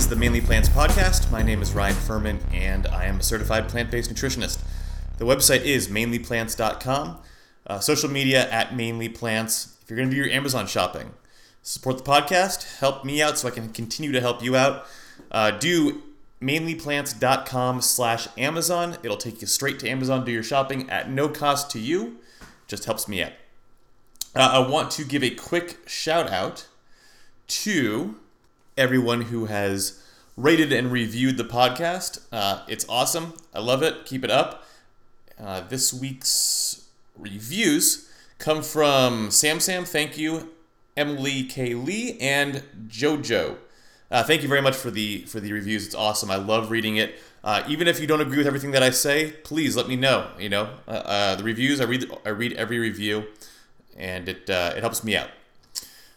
Is the Mainly Plants podcast. My name is Ryan Furman, and I am a certified plant based nutritionist. The website is mainlyplants.com. Uh, social media at mainlyplants. If you're going to do your Amazon shopping, support the podcast, help me out so I can continue to help you out. Uh, do mainlyplants.com slash Amazon. It'll take you straight to Amazon, do your shopping at no cost to you. Just helps me out. Uh, I want to give a quick shout out to everyone who has rated and reviewed the podcast. Uh, it's awesome. I love it. Keep it up. Uh, this week's reviews come from Sam Sam, thank you, Emily K. Lee, and JoJo. Uh, thank you very much for the for the reviews. It's awesome. I love reading it. Uh, even if you don't agree with everything that I say, please let me know. You know, uh, uh the reviews I read I read every review, and it uh, it helps me out.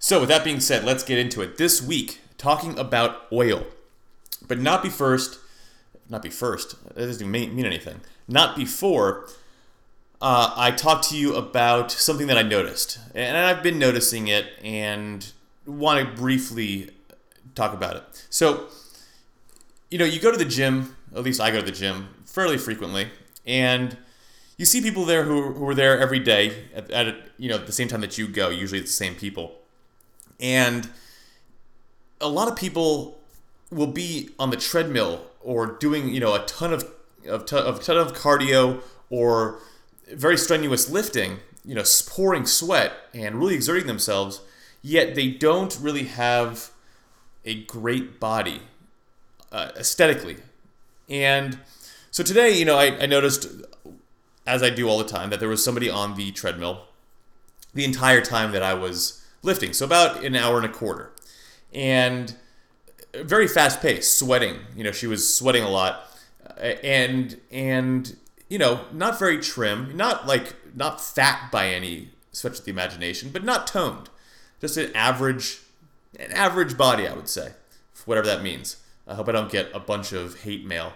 So with that being said, let's get into it. This week, talking about oil, but not be first. Not be first. That doesn't mean, mean anything. Not before. Uh, I talked to you about something that I noticed, and I've been noticing it, and want to briefly talk about it. So, you know, you go to the gym, at least I go to the gym fairly frequently, and you see people there who, who are there every day at, at you know the same time that you go. Usually, it's the same people, and a lot of people will be on the treadmill or doing you know a ton of of, ton of, ton of cardio or very strenuous lifting, you know, pouring sweat and really exerting themselves, yet they don't really have a great body uh, aesthetically. And so today, you know, I, I noticed, as I do all the time, that there was somebody on the treadmill the entire time that I was lifting. So about an hour and a quarter. And very fast paced, sweating. You know, she was sweating a lot. And, and, you know, not very trim, not like, not fat by any stretch of the imagination, but not toned. Just an average an average body, I would say, whatever that means. I hope I don't get a bunch of hate mail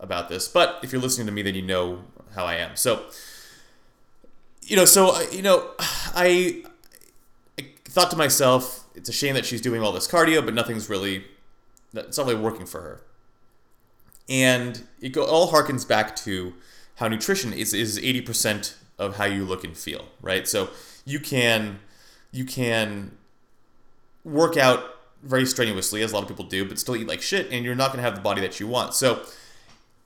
about this, but if you're listening to me, then you know how I am. So, you know, so uh, you know, I, I thought to myself, it's a shame that she's doing all this cardio, but nothing's really, it's not really working for her. And it all harkens back to how nutrition is is eighty percent of how you look and feel, right? So you can you can work out very strenuously, as a lot of people do, but still eat like shit, and you're not going to have the body that you want. So,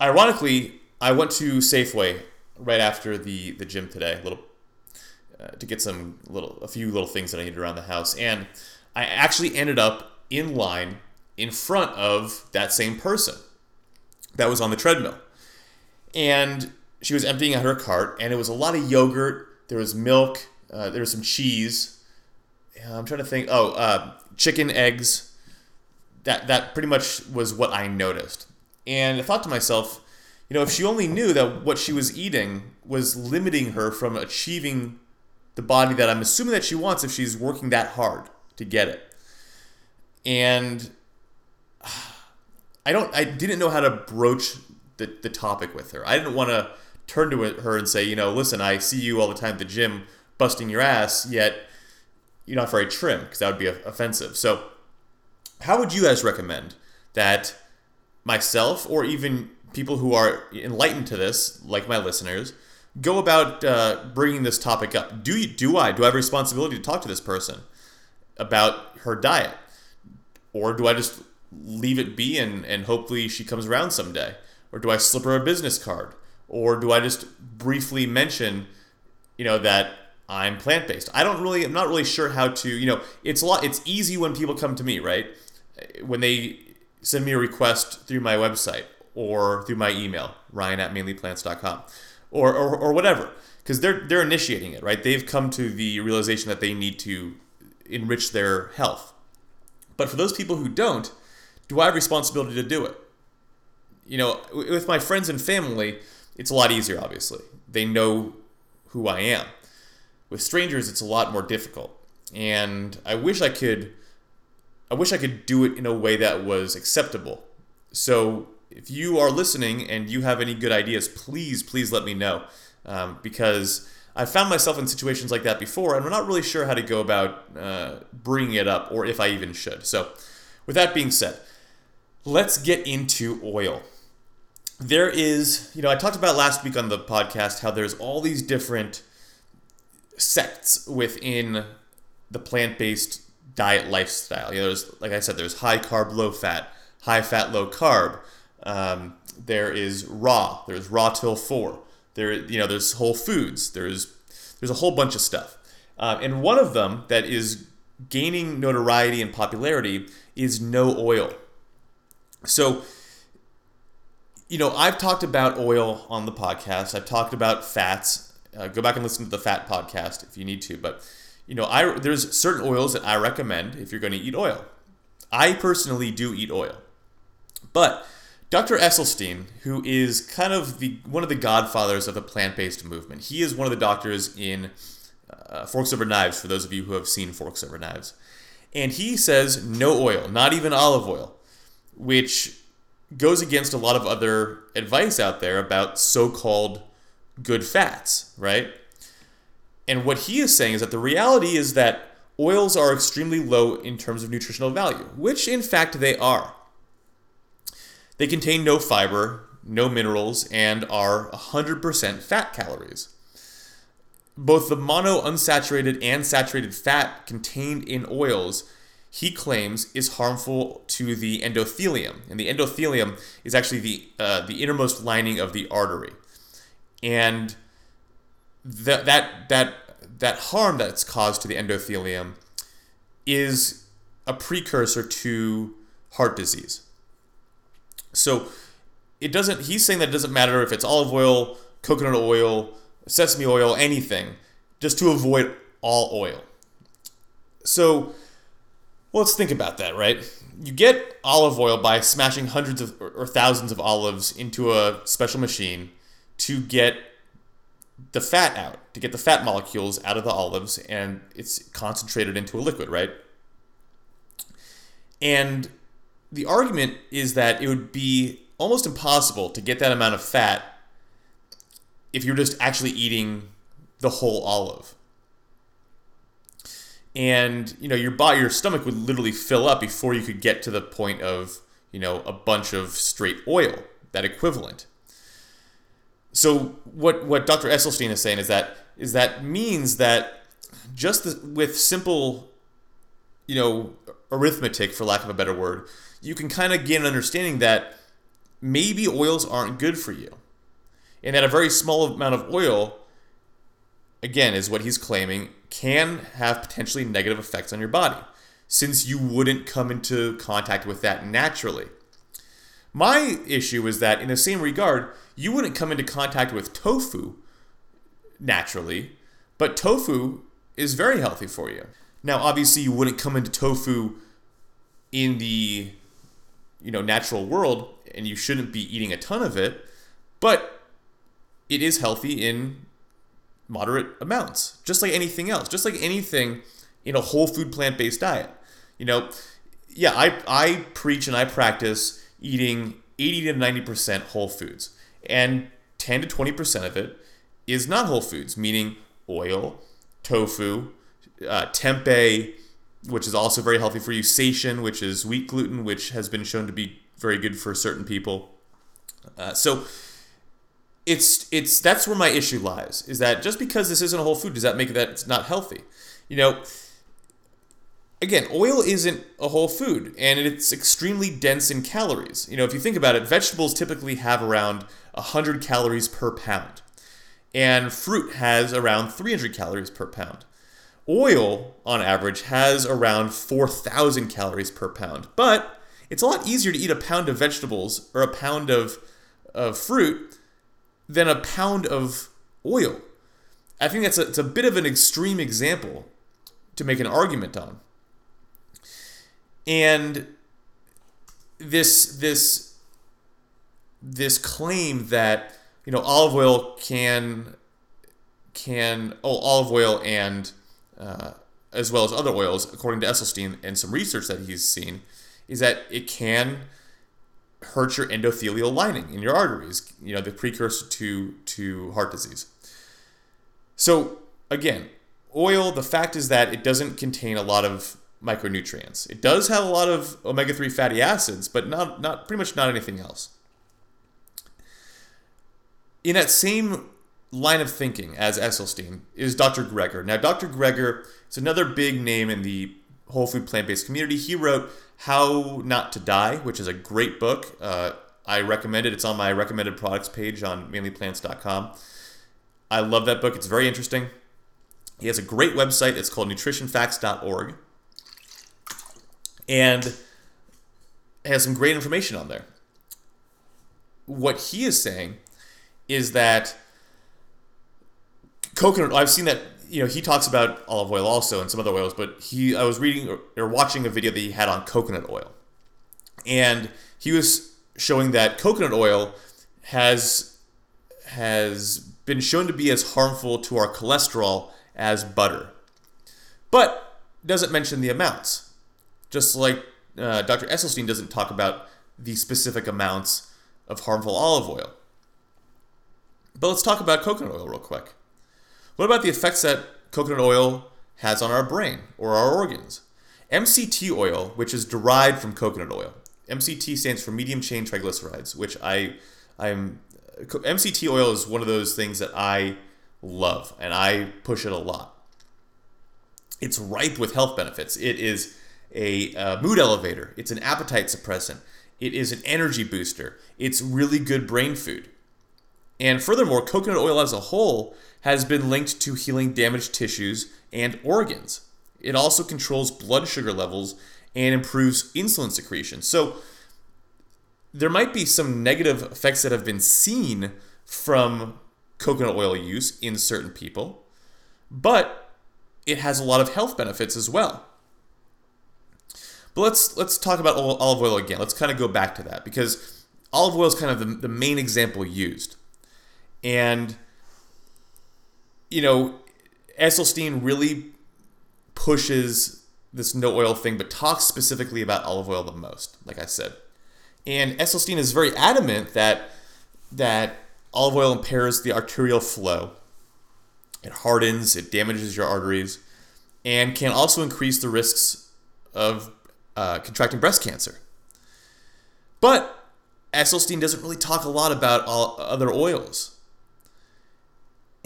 ironically, I went to Safeway right after the the gym today, a little uh, to get some little a few little things that I needed around the house, and I actually ended up in line in front of that same person that was on the treadmill, and she was emptying out her cart, and it was a lot of yogurt. There was milk. Uh, there was some cheese I'm trying to think. Oh, uh, chicken, eggs. That that pretty much was what I noticed, and I thought to myself, you know, if she only knew that what she was eating was limiting her from achieving the body that I'm assuming that she wants if she's working that hard to get it. And I don't I didn't know how to broach the, the topic with her. I didn't want to turn to her and say, you know, listen, I see you all the time at the gym busting your ass, yet you're not very trim because that would be offensive. So, how would you guys recommend that myself or even people who are enlightened to this, like my listeners, go about uh, bringing this topic up? Do you, do I do I have a responsibility to talk to this person about her diet, or do I just leave it be and and hopefully she comes around someday, or do I slip her a business card, or do I just briefly mention, you know that I'm plant based. I don't really, I'm not really sure how to, you know, it's a lot, it's easy when people come to me, right? When they send me a request through my website or through my email, ryan at mainlyplants.com or, or, or whatever, because they're, they're initiating it, right? They've come to the realization that they need to enrich their health. But for those people who don't, do I have responsibility to do it? You know, with my friends and family, it's a lot easier, obviously. They know who I am. With strangers, it's a lot more difficult. And I wish I could I wish I could do it in a way that was acceptable. So if you are listening and you have any good ideas, please, please let me know. Um, because I've found myself in situations like that before, and I'm not really sure how to go about uh, bringing it up or if I even should. So, with that being said, let's get into oil. There is, you know, I talked about last week on the podcast how there's all these different sects within the plant-based diet lifestyle. You know, there's like I said, there's high carb, low fat, high fat, low carb. Um, there is raw. There's raw till four. There, you know, there's Whole Foods. There's there's a whole bunch of stuff, uh, and one of them that is gaining notoriety and popularity is no oil. So, you know, I've talked about oil on the podcast. I've talked about fats. Uh, go back and listen to the fat podcast if you need to. But you know, I there's certain oils that I recommend if you're going to eat oil. I personally do eat oil, but Dr. Esselstyn, who is kind of the one of the godfathers of the plant-based movement, he is one of the doctors in uh, Forks Over Knives. For those of you who have seen Forks Over Knives, and he says no oil, not even olive oil, which goes against a lot of other advice out there about so-called good fats, right? And what he is saying is that the reality is that oils are extremely low in terms of nutritional value, which in fact they are. They contain no fiber, no minerals, and are 100% fat calories. Both the mono unsaturated and saturated fat contained in oils, he claims, is harmful to the endothelium. And the endothelium is actually the, uh, the innermost lining of the artery. And that, that, that, that harm that's caused to the endothelium is a precursor to heart disease. So it doesn't. He's saying that it doesn't matter if it's olive oil, coconut oil, sesame oil, anything, just to avoid all oil. So well, let's think about that, right? You get olive oil by smashing hundreds of or thousands of olives into a special machine to get the fat out, to get the fat molecules out of the olives, and it's concentrated into a liquid, right? And the argument is that it would be almost impossible to get that amount of fat if you're just actually eating the whole olive. And you know your body, your stomach would literally fill up before you could get to the point of you know a bunch of straight oil, that equivalent. So what what Dr. Esselstyn is saying is that is that means that just the, with simple, you know, arithmetic, for lack of a better word, you can kind of get an understanding that maybe oils aren't good for you. And that a very small amount of oil, again, is what he's claiming, can have potentially negative effects on your body, since you wouldn't come into contact with that naturally. My issue is that, in the same regard, you wouldn't come into contact with tofu naturally, but tofu is very healthy for you. Now, obviously, you wouldn't come into tofu in the you know natural world and you shouldn't be eating a ton of it but it is healthy in moderate amounts just like anything else just like anything in a whole food plant-based diet. You know yeah i i preach and i practice eating 80 to 90% whole foods and 10 to 20% of it is not whole foods meaning oil tofu uh, tempeh which is also very healthy for you. Seitan, which is wheat gluten, which has been shown to be very good for certain people. Uh, so it's it's that's where my issue lies. Is that just because this isn't a whole food, does that make that it's not healthy? You know, again, oil isn't a whole food, and it's extremely dense in calories. You know, if you think about it, vegetables typically have around 100 calories per pound, and fruit has around 300 calories per pound. Oil, on average, has around 4,000 calories per pound, but it's a lot easier to eat a pound of vegetables or a pound of, of fruit than a pound of oil. I think that's a, it's a bit of an extreme example to make an argument on. And this this this claim that you know olive oil can can oh olive oil and uh, as well as other oils, according to Esselstyn and some research that he's seen, is that it can hurt your endothelial lining in your arteries, you know, the precursor to, to heart disease. So, again, oil, the fact is that it doesn't contain a lot of micronutrients. It does have a lot of omega 3 fatty acids, but not, not pretty much not anything else. In that same line of thinking as Esselstyn is Dr. Greger. Now, Dr. Greger is another big name in the whole food plant based community. He wrote How Not to Die, which is a great book. Uh, I recommend it. It's on my recommended products page on mainlyplants.com. I love that book. It's very interesting. He has a great website. It's called nutritionfacts.org. And has some great information on there. What he is saying is that coconut I've seen that you know he talks about olive oil also and some other oils, but he I was reading or, watching a video that he had on coconut oil. And he was showing that coconut oil has has been shown to be as harmful to our cholesterol as butter, but doesn't mention the amounts. Just like uh, Dr. Esselstyn doesn't talk about the specific amounts of harmful olive oil. But let's talk about coconut oil real quick. What about the effects that coconut oil has on our brain or our organs? MCT oil, which is derived from coconut oil, MCT stands for medium chain triglycerides, which I I'm MCT oil is one of those things that I love and I push it a lot. It's ripe with health benefits. It is a uh, mood elevator. It's an appetite suppressant. It is an energy booster. It's really good brain food. And furthermore, coconut oil as a whole has been linked to healing damaged tissues and organs. It also controls blood sugar levels and improves insulin secretion. So there might be some negative effects that have been seen from coconut oil use in certain people, but it has a lot of health benefits as well. But let's let's talk about olive oil again. Let's kind of go back to that because olive oil is kind of the, the main example used. And you know, Esselstyn really pushes this no oil thing, but talks specifically about olive oil the most, like I said. And Esselstyn is very adamant that that olive oil impairs the arterial flow. It hardens, it damages your arteries, and can also increase the risks of uh, contracting breast cancer. But Esselstyn doesn't really talk a lot about all other oils.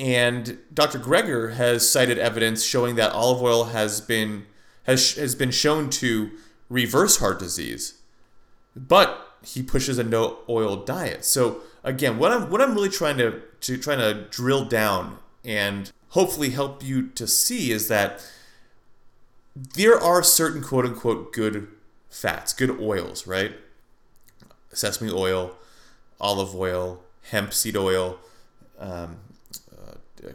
And Dr. Greger has cited evidence showing that olive oil has been has, has been shown to reverse heart disease, but he pushes a no oil diet. So again, what I'm what I'm really trying to, to trying to drill down and hopefully help you to see is that there are certain quote unquote good fats, good oils, right? Sesame oil, olive oil, hemp seed oil, um,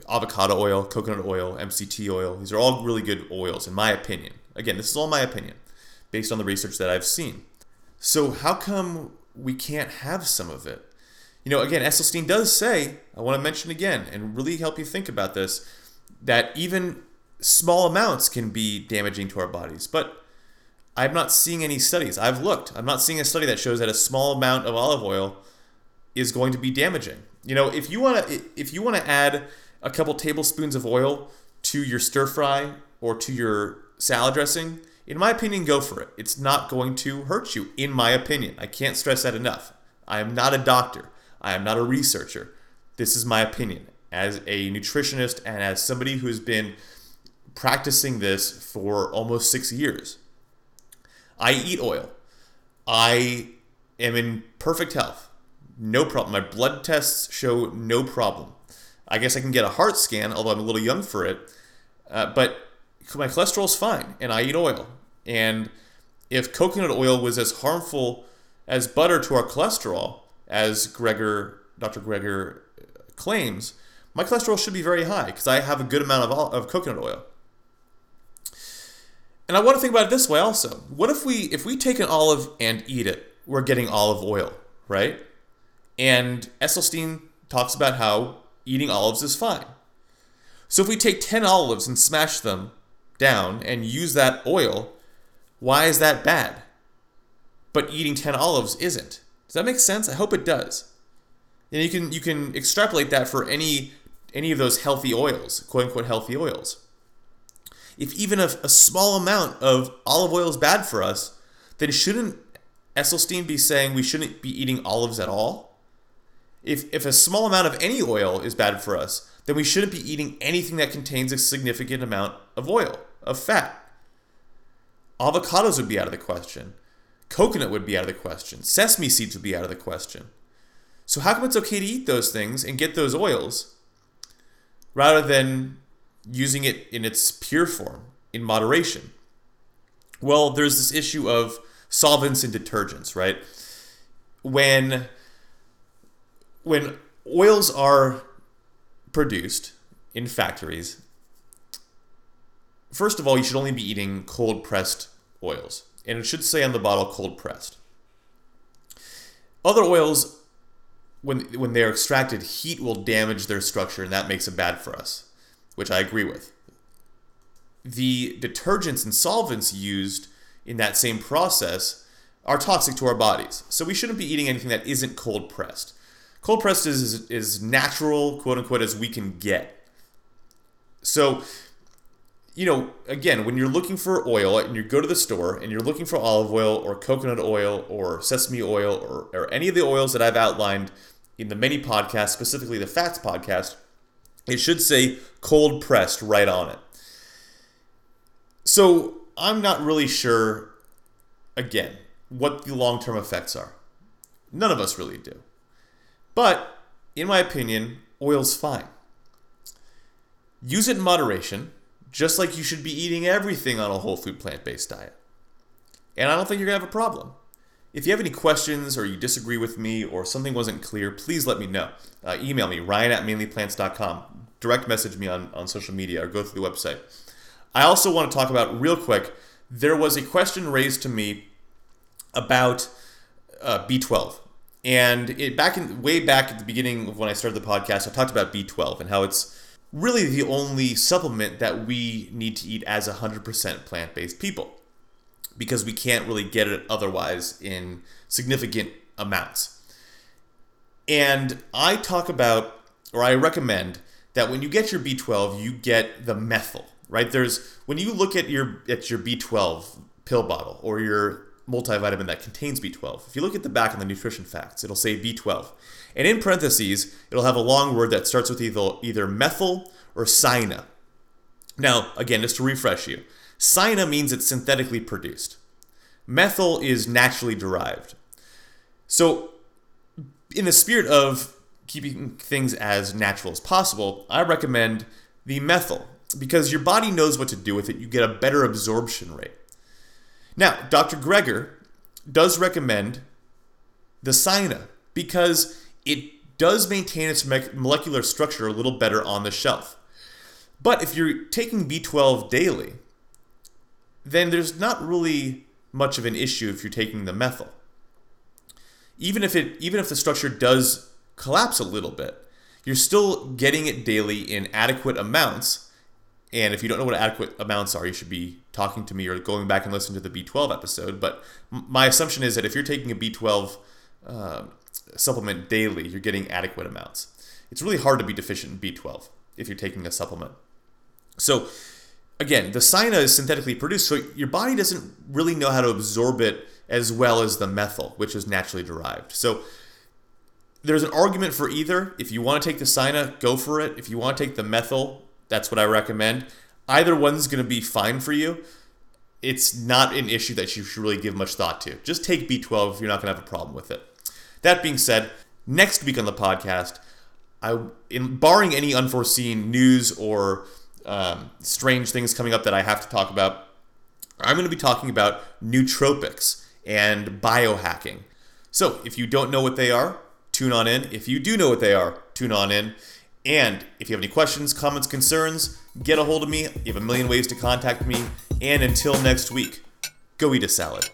avocado oil, coconut oil, MCT oil. These are all really good oils, in my opinion. Again, this is all my opinion based on the research that I've seen. So, how come we can't have some of it? You know, again, Esselstyn does say, I want to mention again and really help you think about this, that even small amounts can be damaging to our bodies. But I'm not seeing any studies. I've looked. I'm not seeing a study that shows that a small amount of olive oil is going to be damaging. You know, if you want to if you want to add a couple tablespoons of oil to your stir fry or to your salad dressing, in my opinion, go for it. It's not going to hurt you, in my opinion. I can't stress that enough. I am not a doctor, I am not a researcher. This is my opinion as a nutritionist and as somebody who's been practicing this for almost six years. I eat oil. I am in perfect health. No problem. My blood tests show no problem. I guess I can get a heart scan, although I'm a little young for it. Uh, but my cholesterol's fine, and I eat oil. And if coconut oil was as harmful as butter to our cholesterol, as Greger, Dr. Greger claims, my cholesterol should be very high because I have a good amount of, of coconut oil. And I want to think about it this way also. What if we if we take an olive and eat it, we're getting olive oil, right? And Esselstyn talks about how eating olives is fine. So if we take 10 olives and smash them down and use that oil, why is that bad? But eating 10 olives isn't. Does that make sense? I hope it does. And you can you can extrapolate that for any any of those healthy oils, quote unquote healthy oils. if even a, a small amount of olive oil is bad for us, then shouldn't Esselstyn be saying we shouldn't be eating olives at all? If, if a small amount of any oil is bad for us, then we shouldn't be eating anything that contains a significant amount of oil, of fat. Avocados would be out of the question. Coconut would be out of the question. Sesame seeds would be out of the question. So, how come it's okay to eat those things and get those oils rather than using it in its pure form, in moderation? Well, there's this issue of solvents and detergents, right? When when oils are produced in factories, first of all, you should only be eating cold pressed oils, and it should say on the bottle cold pressed. Other oils, when when they are extracted, heat will damage their structure, and that makes it bad for us, which I agree with. The detergents and solvents used in that same process are toxic to our bodies, so we shouldn't be eating anything that isn't cold pressed. Cold pressed is is natural, quote unquote, as we can get. So you know, again, when you're looking for oil and you go to the store and you're looking for olive oil or coconut oil or sesame oil or, or any of the oils that I've outlined in the many podcasts, specifically the fats podcast, it should say cold pressed right on it. So I'm not really sure, again, what the long term effects are. None of us really do. But in my opinion, oil's fine. Use it in moderation just like you should be eating everything on a whole food plant based diet. And I don't think you're going to have a problem. If you have any questions or you disagree with me or something wasn't clear, please let me know. Uh, email me, ryan at mainlyplants.com. Direct message me on, on social media or go through the website. I also want to talk about, real quick, there was a question raised to me about uh, B12. And it back in way back at the beginning of when I started the podcast, I talked about B12 and how it's really the only supplement that we need to eat as 100% plant based people because we can't really get it otherwise in significant amounts. And I talk about, or I recommend, that when you get your B12, you get the methyl, right? There's when you look at your at your B12 pill bottle or your multivitamin that contains B12. If you look at the back on the nutrition facts, it'll say B12. And in parentheses, it'll have a long word that starts with either, either methyl or cyana. Now, again, just to refresh you, cyana means it's synthetically produced. Methyl is naturally derived. So, in the spirit of keeping things as natural as possible, I recommend the methyl because your body knows what to do with it. You get a better absorption rate. Now, Dr. Greger does recommend the cyana because it does maintain its molecular structure a little better on the shelf. But if you're taking B12 daily, then there's not really much of an issue if you're taking the methyl. Even if it even if the structure does collapse a little bit, you're still getting it daily in adequate amounts. And if you don't know what adequate amounts are, you should be talking to me or going back and listening to the B12 episode. But my assumption is that if you're taking a B12 uh, supplement daily, you're getting adequate amounts. It's really hard to be deficient in B12 if you're taking a supplement. So, again, the cyana is synthetically produced, so your body doesn't really know how to absorb it as well as the methyl, which is naturally derived. So, there's an argument for either. If you want to take the cyana, go for it. If you want to take the methyl, that's what I recommend. Either one's going to be fine for you. It's not an issue that you should really give much thought to. Just take B12 if you're not going to have a problem with it. That being said, next week on the podcast, I, in barring any unforeseen news or um, strange things coming up that I have to talk about, I'm going to be talking about nootropics and biohacking. So if you don't know what they are, tune on in. If you do know what they are, tune on in. And if you have any questions, comments, concerns, get a hold of me. You have a million ways to contact me. And until next week, go eat a salad.